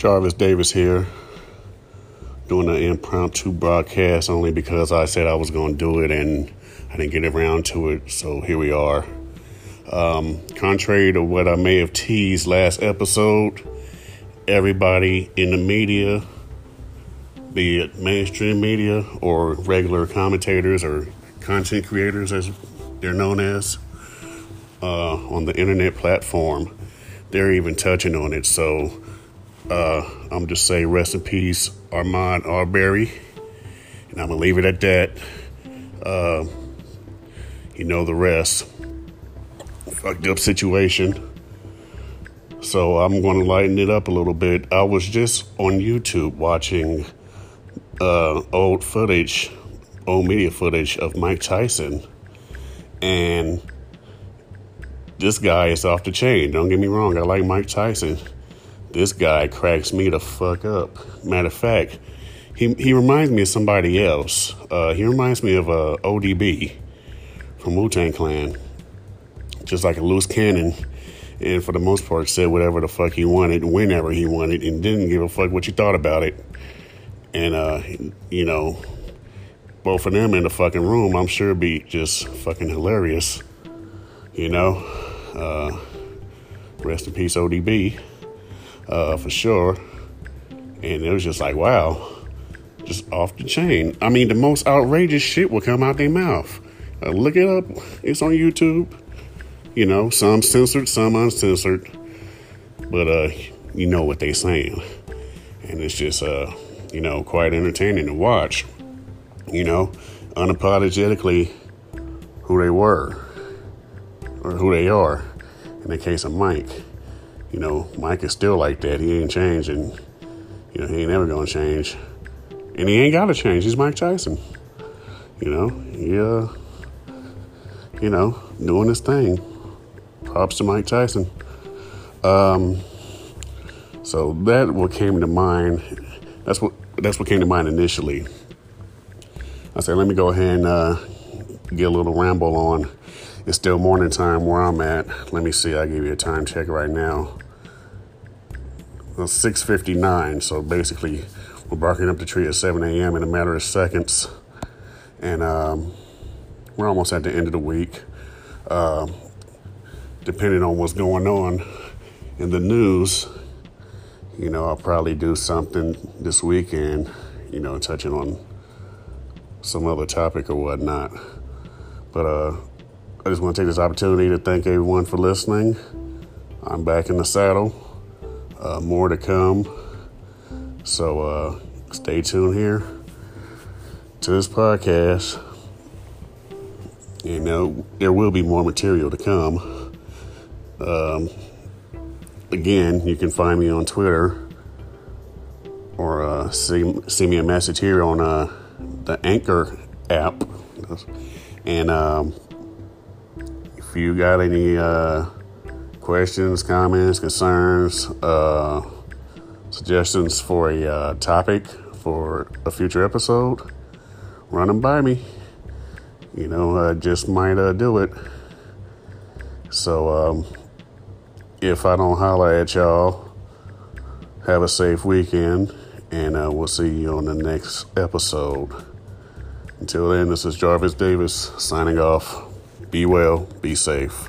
Jarvis Davis here, doing an impromptu broadcast only because I said I was going to do it and I didn't get around to it. So here we are. Um, contrary to what I may have teased last episode, everybody in the media, be it mainstream media or regular commentators or content creators, as they're known as, uh, on the internet platform, they're even touching on it. So uh, I'm just saying, rest in peace, Ahmaud Arbery, and I'm gonna leave it at that. Uh, you know the rest. Fucked up situation. So I'm going to lighten it up a little bit. I was just on YouTube watching uh, old footage, old media footage of Mike Tyson, and this guy is off the chain. Don't get me wrong, I like Mike Tyson. This guy cracks me the fuck up. Matter of fact, he he reminds me of somebody else. Uh, he reminds me of uh, ODB from Wu Tang Clan, just like a loose cannon. And for the most part, said whatever the fuck he wanted, whenever he wanted, and didn't give a fuck what you thought about it. And uh, you know, both of them in the fucking room, I'm sure be just fucking hilarious. You know, uh, rest in peace, ODB, uh, for sure. And it was just like, wow, just off the chain. I mean, the most outrageous shit will come out their mouth. Uh, look it up. It's on YouTube. You know, some censored, some uncensored. But uh, you know what they saying. And it's just uh, you know, quite entertaining to watch. You know, unapologetically who they were or who they are. In the case of Mike, you know, Mike is still like that. He ain't changing. You know, he ain't ever gonna change. And he ain't gotta change. He's Mike Tyson. You know, he uh you know, doing his thing. Props to Mike Tyson. Um so that what came to mind. That's what that's what came to mind initially. I said, let me go ahead and uh, get a little ramble on. It's still morning time where I'm at. Let me see. I give you a time check right now. Well, 6:59. So basically, we're barking up the tree at 7 a.m. in a matter of seconds, and um, we're almost at the end of the week. Uh, depending on what's going on in the news, you know, I'll probably do something this weekend. You know, touching on some other topic or whatnot. But uh, I just want to take this opportunity to thank everyone for listening. I'm back in the saddle. Uh, more to come. So uh, stay tuned here to this podcast. You know, there will be more material to come. Um, again, you can find me on Twitter or uh, see, see me a message here on uh, the Anchor app. And um, if you got any uh, questions, comments, concerns, uh, suggestions for a uh, topic for a future episode, run them by me. You know, I just might uh, do it. So um, if I don't holler at y'all, have a safe weekend, and uh, we'll see you on the next episode. Until then, this is Jarvis Davis signing off. Be well, be safe.